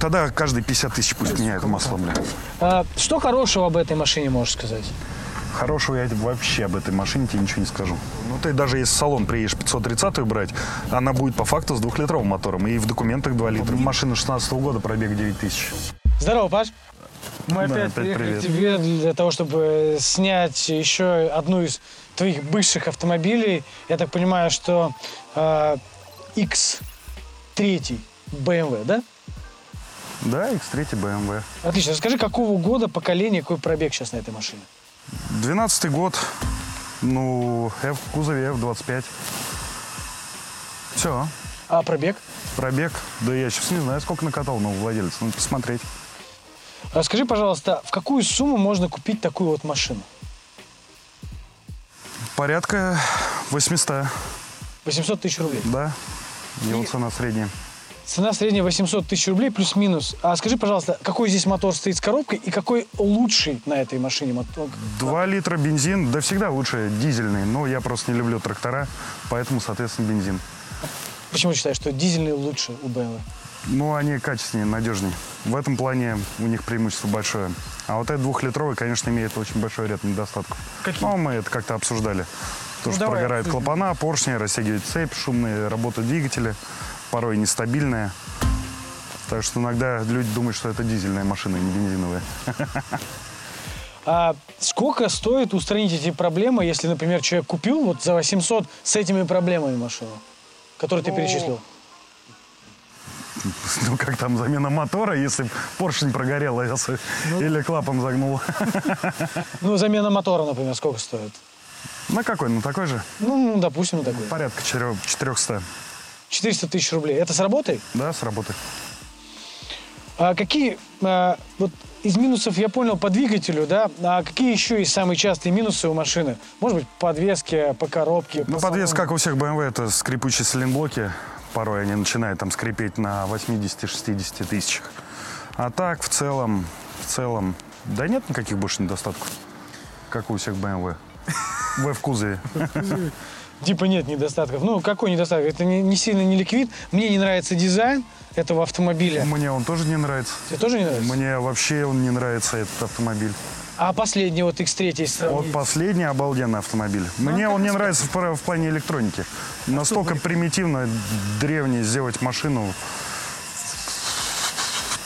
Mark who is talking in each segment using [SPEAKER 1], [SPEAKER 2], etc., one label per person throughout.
[SPEAKER 1] Тогда каждые 50 тысяч пусть меняет масло, бля.
[SPEAKER 2] А, что хорошего об этой машине можешь сказать?
[SPEAKER 1] Хорошего я вообще об этой машине тебе ничего не скажу. Ну, ты даже если в салон приедешь 530-ю брать, она будет по факту с двухлитровым мотором. И в документах 2 литра. Машина 16 года, пробег 9 тысяч.
[SPEAKER 2] Здорово, Паш. Мы
[SPEAKER 1] Да,
[SPEAKER 2] опять
[SPEAKER 1] опять
[SPEAKER 2] приехали
[SPEAKER 1] привет.
[SPEAKER 2] к тебе для того, чтобы снять еще одну из твоих бывших автомобилей. Я так понимаю, что э, X3 BMW, да?
[SPEAKER 1] Да, X3 BMW.
[SPEAKER 2] Отлично. Расскажи, какого года поколения, какой пробег сейчас на этой машине?
[SPEAKER 1] 12 год. Ну, F в кузове F25. Все.
[SPEAKER 2] А пробег?
[SPEAKER 1] Пробег. Да я сейчас не знаю, сколько накатал новый владелец. Надо посмотреть.
[SPEAKER 2] Расскажи, пожалуйста, в какую сумму можно купить такую вот машину?
[SPEAKER 1] Порядка 800,
[SPEAKER 2] 800 тысяч рублей.
[SPEAKER 1] да? Его
[SPEAKER 2] И-
[SPEAKER 1] цена средняя.
[SPEAKER 2] Цена средняя 800 тысяч рублей плюс-минус. А скажи, пожалуйста, какой здесь мотор стоит с коробкой и какой лучший на этой машине мотор?
[SPEAKER 1] 2 литра бензин, да всегда лучше дизельный. Но я просто не люблю трактора, поэтому, соответственно, бензин.
[SPEAKER 2] Почему считаешь, что дизельный лучше у BMW?
[SPEAKER 1] Ну, они качественнее, надежнее. В этом плане у них преимущество большое. А вот этот двухлитровый, конечно, имеет очень большой ряд недостатков.
[SPEAKER 2] Какие?
[SPEAKER 1] Ну, мы это как-то обсуждали. То,
[SPEAKER 2] Ну,
[SPEAKER 1] что
[SPEAKER 2] давай
[SPEAKER 1] прогорают клапана, поршни, растягивает цепь, шумные работают двигатели, порой нестабильные. Так что иногда люди думают, что это дизельная машина, не бензиновая.
[SPEAKER 2] А сколько стоит устранить эти проблемы, если, например, человек купил вот за 800 с этими проблемами машину, которую ты перечислил?
[SPEAKER 1] Ну, как там замена мотора, если поршень прогорел, а если-
[SPEAKER 2] Ну.
[SPEAKER 1] или клапан загнул.
[SPEAKER 2] Ну, замена мотора, например, сколько стоит?
[SPEAKER 1] На какой? Ну, такой же.
[SPEAKER 2] Ну, ну, допустим, ну, такой.
[SPEAKER 1] Порядка четыре- 400.
[SPEAKER 2] 400 тысяч рублей. Это с работой?
[SPEAKER 1] Да, с работы.
[SPEAKER 2] А какие, а, вот из минусов я понял по двигателю, да, а какие еще есть самые частые минусы у машины? Может быть, по подвеске, по коробке?
[SPEAKER 1] Ну,
[SPEAKER 2] по
[SPEAKER 1] подвес, как у всех BMW, это скрипучие сайлентблоки. Порой они начинают там скрипеть на 80-60 тысячах. А так, в целом, в целом, да нет никаких больше недостатков, как у всех BMW. В в кузове.
[SPEAKER 2] Типа нет недостатков. Ну, какой недостаток? Это не, не сильно не ликвид. Мне не нравится дизайн этого автомобиля.
[SPEAKER 1] Мне он тоже не нравится.
[SPEAKER 2] Тебе тоже не нравится?
[SPEAKER 1] Мне вообще он не нравится, этот автомобиль.
[SPEAKER 2] А последний вот X3 если
[SPEAKER 1] Вот
[SPEAKER 2] сравнить?
[SPEAKER 1] последний обалденный автомобиль. Мне он не нравится в, в плане электроники. Настолько примитивно, древне сделать машину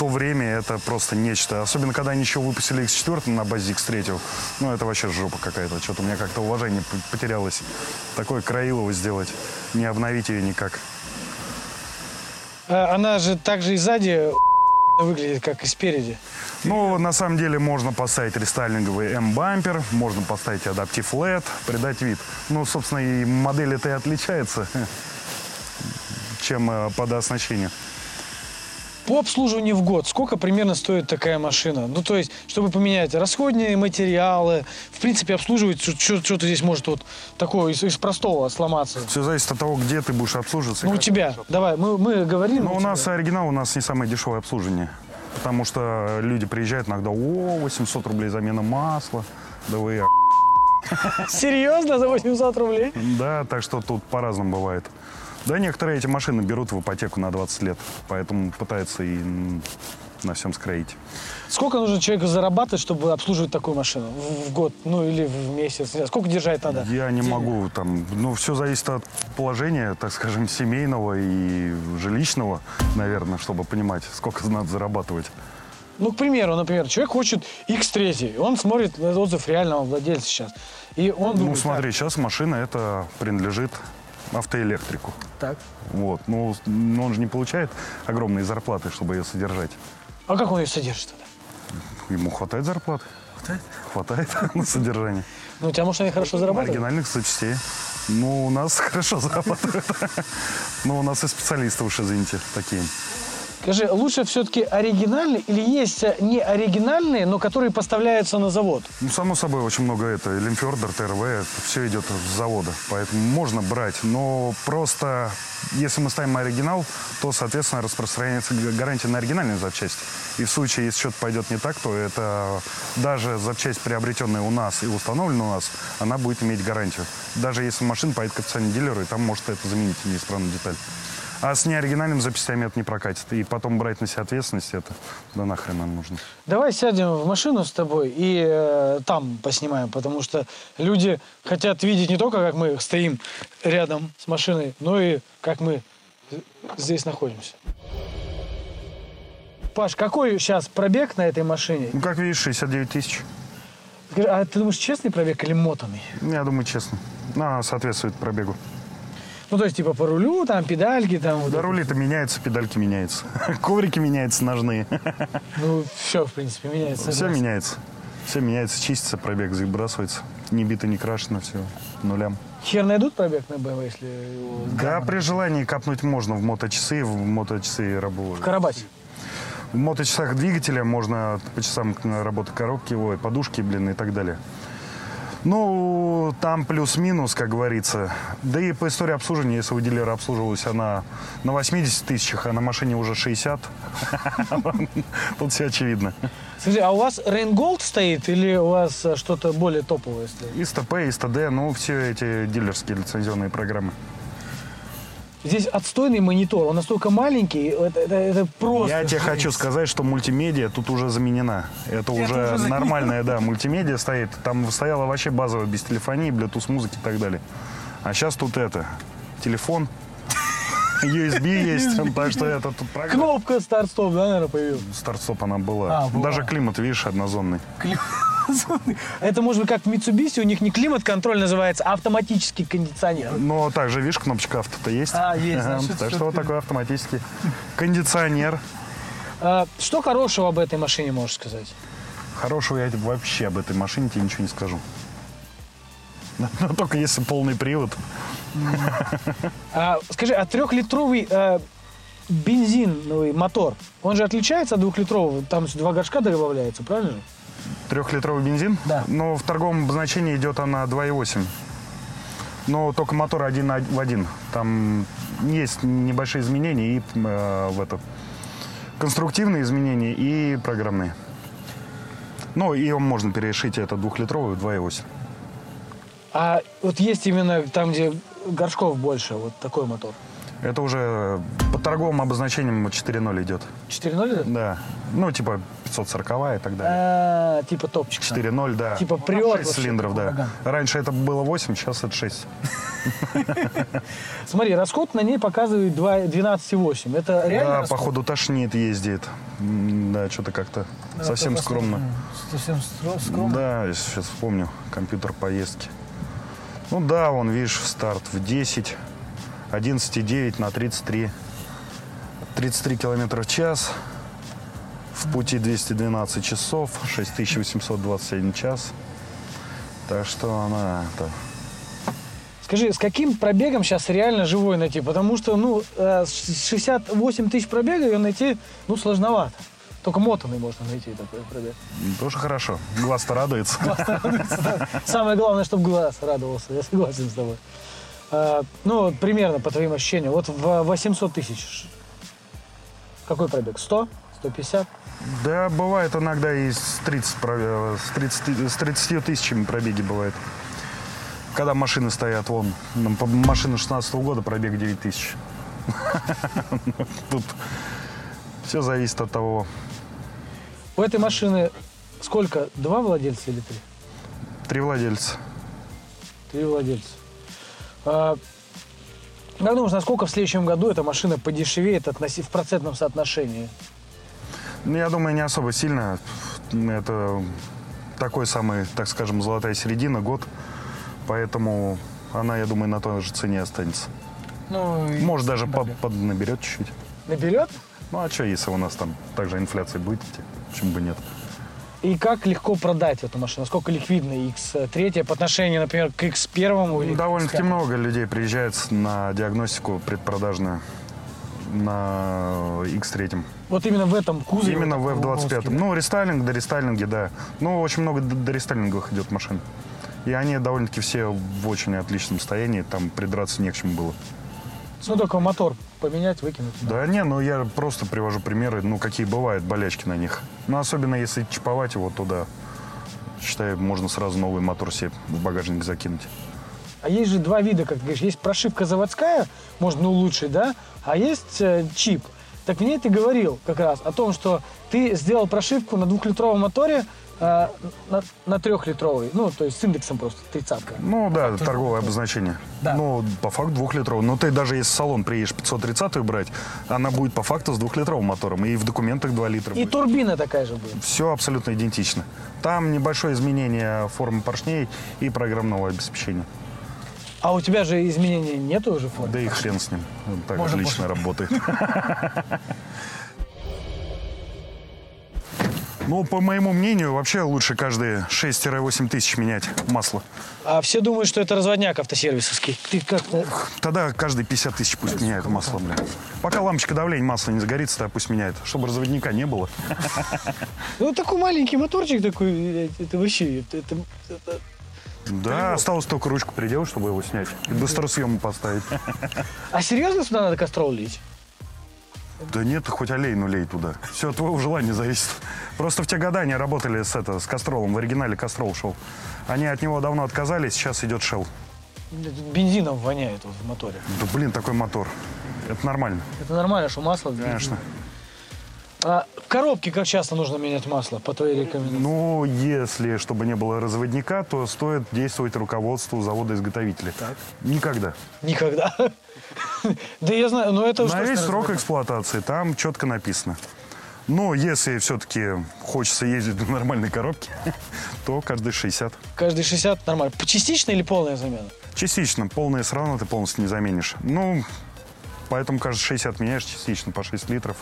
[SPEAKER 1] то время это просто нечто. Особенно, когда они еще выпустили X4 на базе X3. Ну, это вообще жопа какая-то. Что-то у меня как-то уважение потерялось. Такое Краилово сделать. Не обновить ее никак.
[SPEAKER 2] А, Она же также и сзади выглядит, как и спереди.
[SPEAKER 1] Ну, на самом деле, можно поставить рестайлинговый М-бампер, можно поставить адаптив LED, придать вид. Ну, собственно, и модель это и отличается, чем э, по дооснащению.
[SPEAKER 2] По обслуживанию в год сколько примерно стоит такая машина? Ну, то есть, чтобы поменять расходные материалы, в принципе, обслуживать, что- что- что-то здесь может вот такое из, из простого сломаться.
[SPEAKER 1] Все зависит от того, где ты будешь обслуживаться.
[SPEAKER 2] Ну, у тебя, давай, мы, мы говорим.
[SPEAKER 1] Ну, у нас оригинал, у нас не самое дешевое обслуживание. Потому что люди приезжают иногда, о, 800 рублей замена масла. Да вы, а».
[SPEAKER 2] Серьезно, за 800 рублей?
[SPEAKER 1] да, так что тут по-разному бывает. Да, некоторые эти машины берут в ипотеку на 20 лет, поэтому пытаются и на всем скроить.
[SPEAKER 2] Сколько нужно человеку зарабатывать, чтобы обслуживать такую машину? В, год, ну или в месяц? Сколько держать надо?
[SPEAKER 1] Я не
[SPEAKER 2] Денег?
[SPEAKER 1] могу там, ну, все зависит от положения, так скажем, семейного и жилищного, наверное, чтобы понимать, сколько надо зарабатывать.
[SPEAKER 2] Ну, к примеру, например, человек хочет X3, он смотрит отзыв реального владельца сейчас. И он
[SPEAKER 1] Ну,
[SPEAKER 2] думает,
[SPEAKER 1] смотри, сейчас машина это принадлежит автоэлектрику.
[SPEAKER 2] так.
[SPEAKER 1] Вот. Ну, с- ну, он же не получает огромные зарплаты, чтобы ее содержать.
[SPEAKER 2] А как он ее содержит тогда?
[SPEAKER 1] Ему хватает зарплаты? Хватает? Хватает на содержание.
[SPEAKER 2] Ну, у тебя, может, они хорошо зарабатывают?
[SPEAKER 1] Оригинальных запчастей. Ну, у нас хорошо зарабатывают. Ну, у нас и специалисты уж, извините, такие.
[SPEAKER 2] Скажи, лучше все-таки оригинальные или есть э, не оригинальные, но которые поставляются на завод?
[SPEAKER 1] Ну, само собой, очень много это. Лимфердер, ТРВ, это все идет с завода. Поэтому можно брать. Но просто, если мы ставим оригинал, то, соответственно, распространяется гарантия на оригинальные запчасти. И в случае, если что-то пойдет не так, то это даже запчасть, приобретенная у нас и установленная у нас, она будет иметь гарантию. Даже если машина поедет к официальному дилеру, и там может это заменить неисправную деталь. А с неоригинальными записями это не прокатит. И потом брать на себя ответственность, это да нахрен нам нужно.
[SPEAKER 2] Давай сядем в машину с тобой и э, там поснимаем, потому что люди хотят видеть не только, как мы стоим рядом с машиной, но и как мы здесь находимся. Паш, какой сейчас пробег на этой машине?
[SPEAKER 1] Ну, как видишь, 69 тысяч.
[SPEAKER 2] Скажи, а ты думаешь, честный пробег или мотанный?
[SPEAKER 1] Я думаю, честно. Она соответствует пробегу.
[SPEAKER 2] Ну, то есть, типа, по рулю, там, педальки, там... вот
[SPEAKER 1] Да
[SPEAKER 2] это.
[SPEAKER 1] рули-то меняются, педальки меняются. Коврики меняются ножные.
[SPEAKER 2] Ну, все, в принципе, меняется.
[SPEAKER 1] Все
[SPEAKER 2] согласен.
[SPEAKER 1] меняется. Все меняется, чистится, пробег забрасывается. Не бито, не крашено, все нулям.
[SPEAKER 2] Хер найдут пробег на БМВ, если его...
[SPEAKER 1] Да, при желании капнуть можно в моточасы, в моточасы
[SPEAKER 2] В
[SPEAKER 1] работают.
[SPEAKER 2] Карабате.
[SPEAKER 1] В моточасах двигателя можно по часам работы коробки, ой, подушки, блин, и так далее. Ну, там плюс-минус, как говорится. Да и по истории обслуживания, если у дилера обслуживалась она на 80 тысячах, а на машине уже 60, тут все очевидно.
[SPEAKER 2] Скажи, а у вас Рейнголд стоит или у вас э, что-то более топовое стоит?
[SPEAKER 1] ИСТП, ИСТД, ну, все эти дилерские лицензионные программы.
[SPEAKER 2] Здесь отстойный монитор, он настолько маленький, это, это- это просто...
[SPEAKER 1] Я тебе
[SPEAKER 2] жесть.
[SPEAKER 1] хочу сказать, что мультимедиа тут уже заменена. Это, уже,
[SPEAKER 2] уже
[SPEAKER 1] нормальная, да, мультимедиа стоит. Там стояла вообще базовая без телефонии, Bluetooth музыки и так далее. А сейчас тут это, телефон, USB есть, так что это тут программа.
[SPEAKER 2] Кнопка старт-стоп, да, наверное, появилась?
[SPEAKER 1] Старт-стоп она была.
[SPEAKER 2] А, была.
[SPEAKER 1] Даже климат, видишь, однозонный.
[SPEAKER 2] Это может быть как в Mitsubishi, у них не климат-контроль называется, а автоматический кондиционер.
[SPEAKER 1] Но также, видишь, кнопочка авто-то есть.
[SPEAKER 2] А, есть, значит,
[SPEAKER 1] Так
[SPEAKER 2] что
[SPEAKER 1] вот такой автоматический кондиционер.
[SPEAKER 2] А, что хорошего об этой машине можешь сказать?
[SPEAKER 1] Хорошего я вообще об этой машине тебе ничего не скажу. Но только если полный привод.
[SPEAKER 2] А, скажи, а трехлитровый э, бензиновый мотор, он же отличается от двухлитрового? Там два горшка добавляется, правильно?
[SPEAKER 1] Трехлитровый бензин?
[SPEAKER 2] Да.
[SPEAKER 1] Но в торговом обозначении идет она 2,8. Но только мотор один в один. Там есть небольшие изменения и э, в это, конструктивные изменения и программные. Ну, и он можно перешить это двухлитровый в 2,8.
[SPEAKER 2] А вот есть именно там, где горшков больше, вот такой мотор.
[SPEAKER 1] Это уже по торговым обозначениям 4.0 идет.
[SPEAKER 2] 4.0 это?
[SPEAKER 1] Да. Ну, типа 540 и так далее.
[SPEAKER 2] А, типа топчик.
[SPEAKER 1] 4.0, да.
[SPEAKER 2] Типа
[SPEAKER 1] шесть
[SPEAKER 2] вообще,
[SPEAKER 1] цилиндров,
[SPEAKER 2] как
[SPEAKER 1] да.
[SPEAKER 2] ураган.
[SPEAKER 1] Раньше это было 8, сейчас это 6.
[SPEAKER 2] Смотри, расход на ней показывает 2 12,8. Это реально
[SPEAKER 1] Да,
[SPEAKER 2] расход?
[SPEAKER 1] походу тошнит, ездит. Да, что-то как-то
[SPEAKER 2] Да,
[SPEAKER 1] совсем скромно.
[SPEAKER 2] Совсем скромно.
[SPEAKER 1] Да, я сейчас вспомню. Компьютер поездки. Ну да, вон, видишь, старт в 10, 11,9 на 33. 33 километра в час. В пути 212 часов, 6821 час. Так что она это,
[SPEAKER 2] Скажи, с каким пробегом сейчас реально живой найти? Потому что, ну, э, с 68 тысяч пробега ее найти, ну, сложновато. Только мотанный можно найти такой пробег.
[SPEAKER 1] тоже хорошо. Глаз-то радуется.
[SPEAKER 2] Самое главное, чтобы глаз радовался. Я согласен с тобой. А, ну, примерно по твоим ощущениям. Вот в 800 тысяч. ш- Какой пробег? 100? 150?
[SPEAKER 1] Да, бывает иногда и с 30, пробе- с 30, с 30 тысячами пробеги бывает. Когда машины стоят, вон, машина 16 года, пробег 9 тысяч. Тут все зависит от того.
[SPEAKER 2] У этой машины сколько? Два владельца или три?
[SPEAKER 1] Три владельца.
[SPEAKER 2] Три владельца. Как думаешь, насколько в следующем году эта машина подешевеет в процентном соотношении?
[SPEAKER 1] Ну, я думаю, не особо сильно. Это такой самый, так скажем, золотая середина, год. Поэтому она, я думаю, на той же цене останется.
[SPEAKER 2] Ну,
[SPEAKER 1] Может, даже по- поднаберет чуть-чуть.
[SPEAKER 2] Наберет?
[SPEAKER 1] Ну, а что, если у нас там также инфляция будет идти? Почему бы нет?
[SPEAKER 2] И как легко продать эту машину? Насколько ликвидна X3 по отношению, например, к X1 или
[SPEAKER 1] Ну, Довольно-таки
[SPEAKER 2] X5?
[SPEAKER 1] много людей приезжает на диагностику предпродажную на X3.
[SPEAKER 2] Вот именно в этом кузове?
[SPEAKER 1] Именно в
[SPEAKER 2] такого
[SPEAKER 1] F25.
[SPEAKER 2] Волковский, да?
[SPEAKER 1] Ну, рестайлинг, до рестайлинге, да. Ну, очень много до рестайлинговых идет машин. И они довольно-таки все в очень отличном состоянии, там придраться не к чему было.
[SPEAKER 2] Ну, только мотор поменять, выкинуть.
[SPEAKER 1] Да не, ну я просто привожу примеры, ну какие бывают болячки на них. Ну особенно если чиповать его туда, считаю, можно сразу новый мотор себе в багажник закинуть.
[SPEAKER 2] А есть же два вида, как ты говоришь. Есть прошивка заводская, можно улучшить, да? А есть э, чип. Так в ней ты говорил как раз о том, что ты сделал прошивку на двухлитровом моторе э, на, на трехлитровый. Ну, то есть с индексом просто тридцатка.
[SPEAKER 1] Ну да, торговое обозначение.
[SPEAKER 2] Да.
[SPEAKER 1] Ну, по факту двухлитровый. Но ты даже если в салон приедешь 530 брать, она будет по факту с двухлитровым мотором. И в документах 2 литра
[SPEAKER 2] И
[SPEAKER 1] будет.
[SPEAKER 2] турбина такая же будет.
[SPEAKER 1] Все абсолютно идентично. Там небольшое изменение формы поршней и программного обеспечения.
[SPEAKER 2] А у тебя же изменений нету уже формы?
[SPEAKER 1] Да и хрен с ним. Он так
[SPEAKER 2] Можно
[SPEAKER 1] отлично работает. Ну, по моему мнению, вообще лучше каждые 6-8 тысяч менять масло.
[SPEAKER 2] А все думают, что это разводняк автосервисовский. Ты как-то...
[SPEAKER 1] Тогда каждые 50 тысяч пусть меняет масло, блин. Пока лампочка давления масла не загорится, тогда пусть меняет. Чтобы разводника не было.
[SPEAKER 2] Ну, такой маленький моторчик такой, это вообще... Это,
[SPEAKER 1] Да, осталось только ручку приделать, чтобы его снять. И быстросъему поставить.
[SPEAKER 2] А серьезно сюда надо кастрол лить?
[SPEAKER 1] Да нет, хоть олей, ну лей туда. Все от твоего желания зависит. Просто в те года они работали с, это, с Кастролом. В оригинале Кастрол шел. Они от него давно отказались, сейчас идет Шел.
[SPEAKER 2] Бензином воняет вот в моторе.
[SPEAKER 1] Да блин, такой мотор. Это нормально,
[SPEAKER 2] Это нормально, что масло...
[SPEAKER 1] конечно.
[SPEAKER 2] А в коробке как часто нужно менять масло, по твоей рекомендации?
[SPEAKER 1] Ну, если, чтобы не было разводника, то стоит действовать руководству завода-изготовителя.
[SPEAKER 2] Так.
[SPEAKER 1] Никогда.
[SPEAKER 2] Никогда. Да я знаю, но это
[SPEAKER 1] На весь срок эксплуатации там четко написано. Но если все-таки хочется ездить на нормальной коробке, то каждые 60.
[SPEAKER 2] Каждый 60 нормально. Частичная или полная замена?
[SPEAKER 1] Частично. Полные все равно ты полностью не заменишь. Ну, поэтому каждые 60 меняешь частично по 6 литров.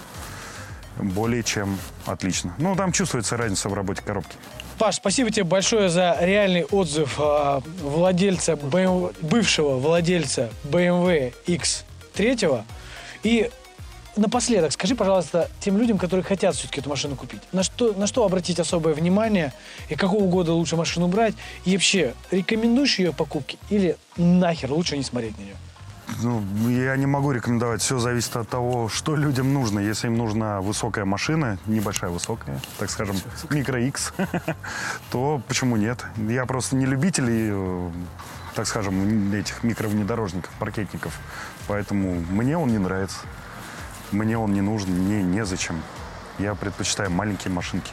[SPEAKER 1] Более чем отлично. Ну, там чувствуется разница в работе коробки.
[SPEAKER 2] Паш, спасибо тебе большое за реальный отзыв а, владельца BMW, бывшего владельца BMW X3. И напоследок, скажи, пожалуйста, тем людям, которые хотят все-таки эту машину купить, на что, на что обратить особое внимание и какого года лучше машину брать? И вообще, рекомендуешь ее покупки или нахер лучше не смотреть на нее?
[SPEAKER 1] Ну, я не могу рекомендовать. Все зависит от того, что людям нужно. Если им нужна высокая машина, небольшая высокая, так скажем, микро X, то почему нет? Я просто не любитель, э, так скажем, этих микровнедорожников, паркетников. Поэтому мне он не нравится. Мне он не нужен, мне незачем. Я предпочитаю маленькие машинки.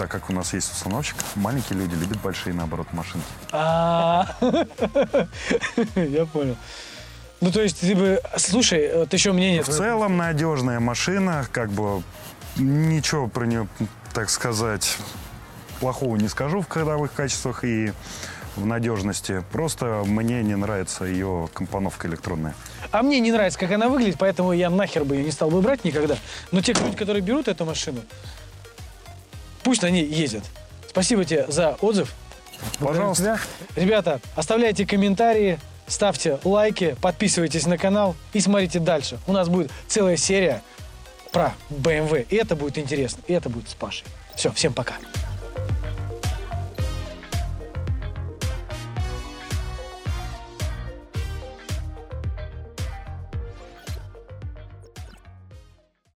[SPEAKER 1] Так как у нас есть установщик, маленькие люди любят большие, наоборот, машинки.
[SPEAKER 2] А, Я понял. Ну, то есть, ты бы... Слушай, вот еще мнение...
[SPEAKER 1] В целом надежная машина, как бы ничего про нее, так сказать, плохого не скажу в ходовых качествах и в надежности. Просто мне не нравится ее компоновка электронная.
[SPEAKER 2] А мне не нравится, как она выглядит, поэтому я нахер бы ее не стал бы брать никогда. Но те люди, которые берут эту машину, пусть на ней ездят. Спасибо тебе за отзыв.
[SPEAKER 1] Пожалуйста.
[SPEAKER 2] Ребята, оставляйте комментарии, ставьте лайки, подписывайтесь на канал и смотрите дальше. У нас будет целая серия про BMW. И это будет интересно, и это будет с Пашей. Все, всем пока.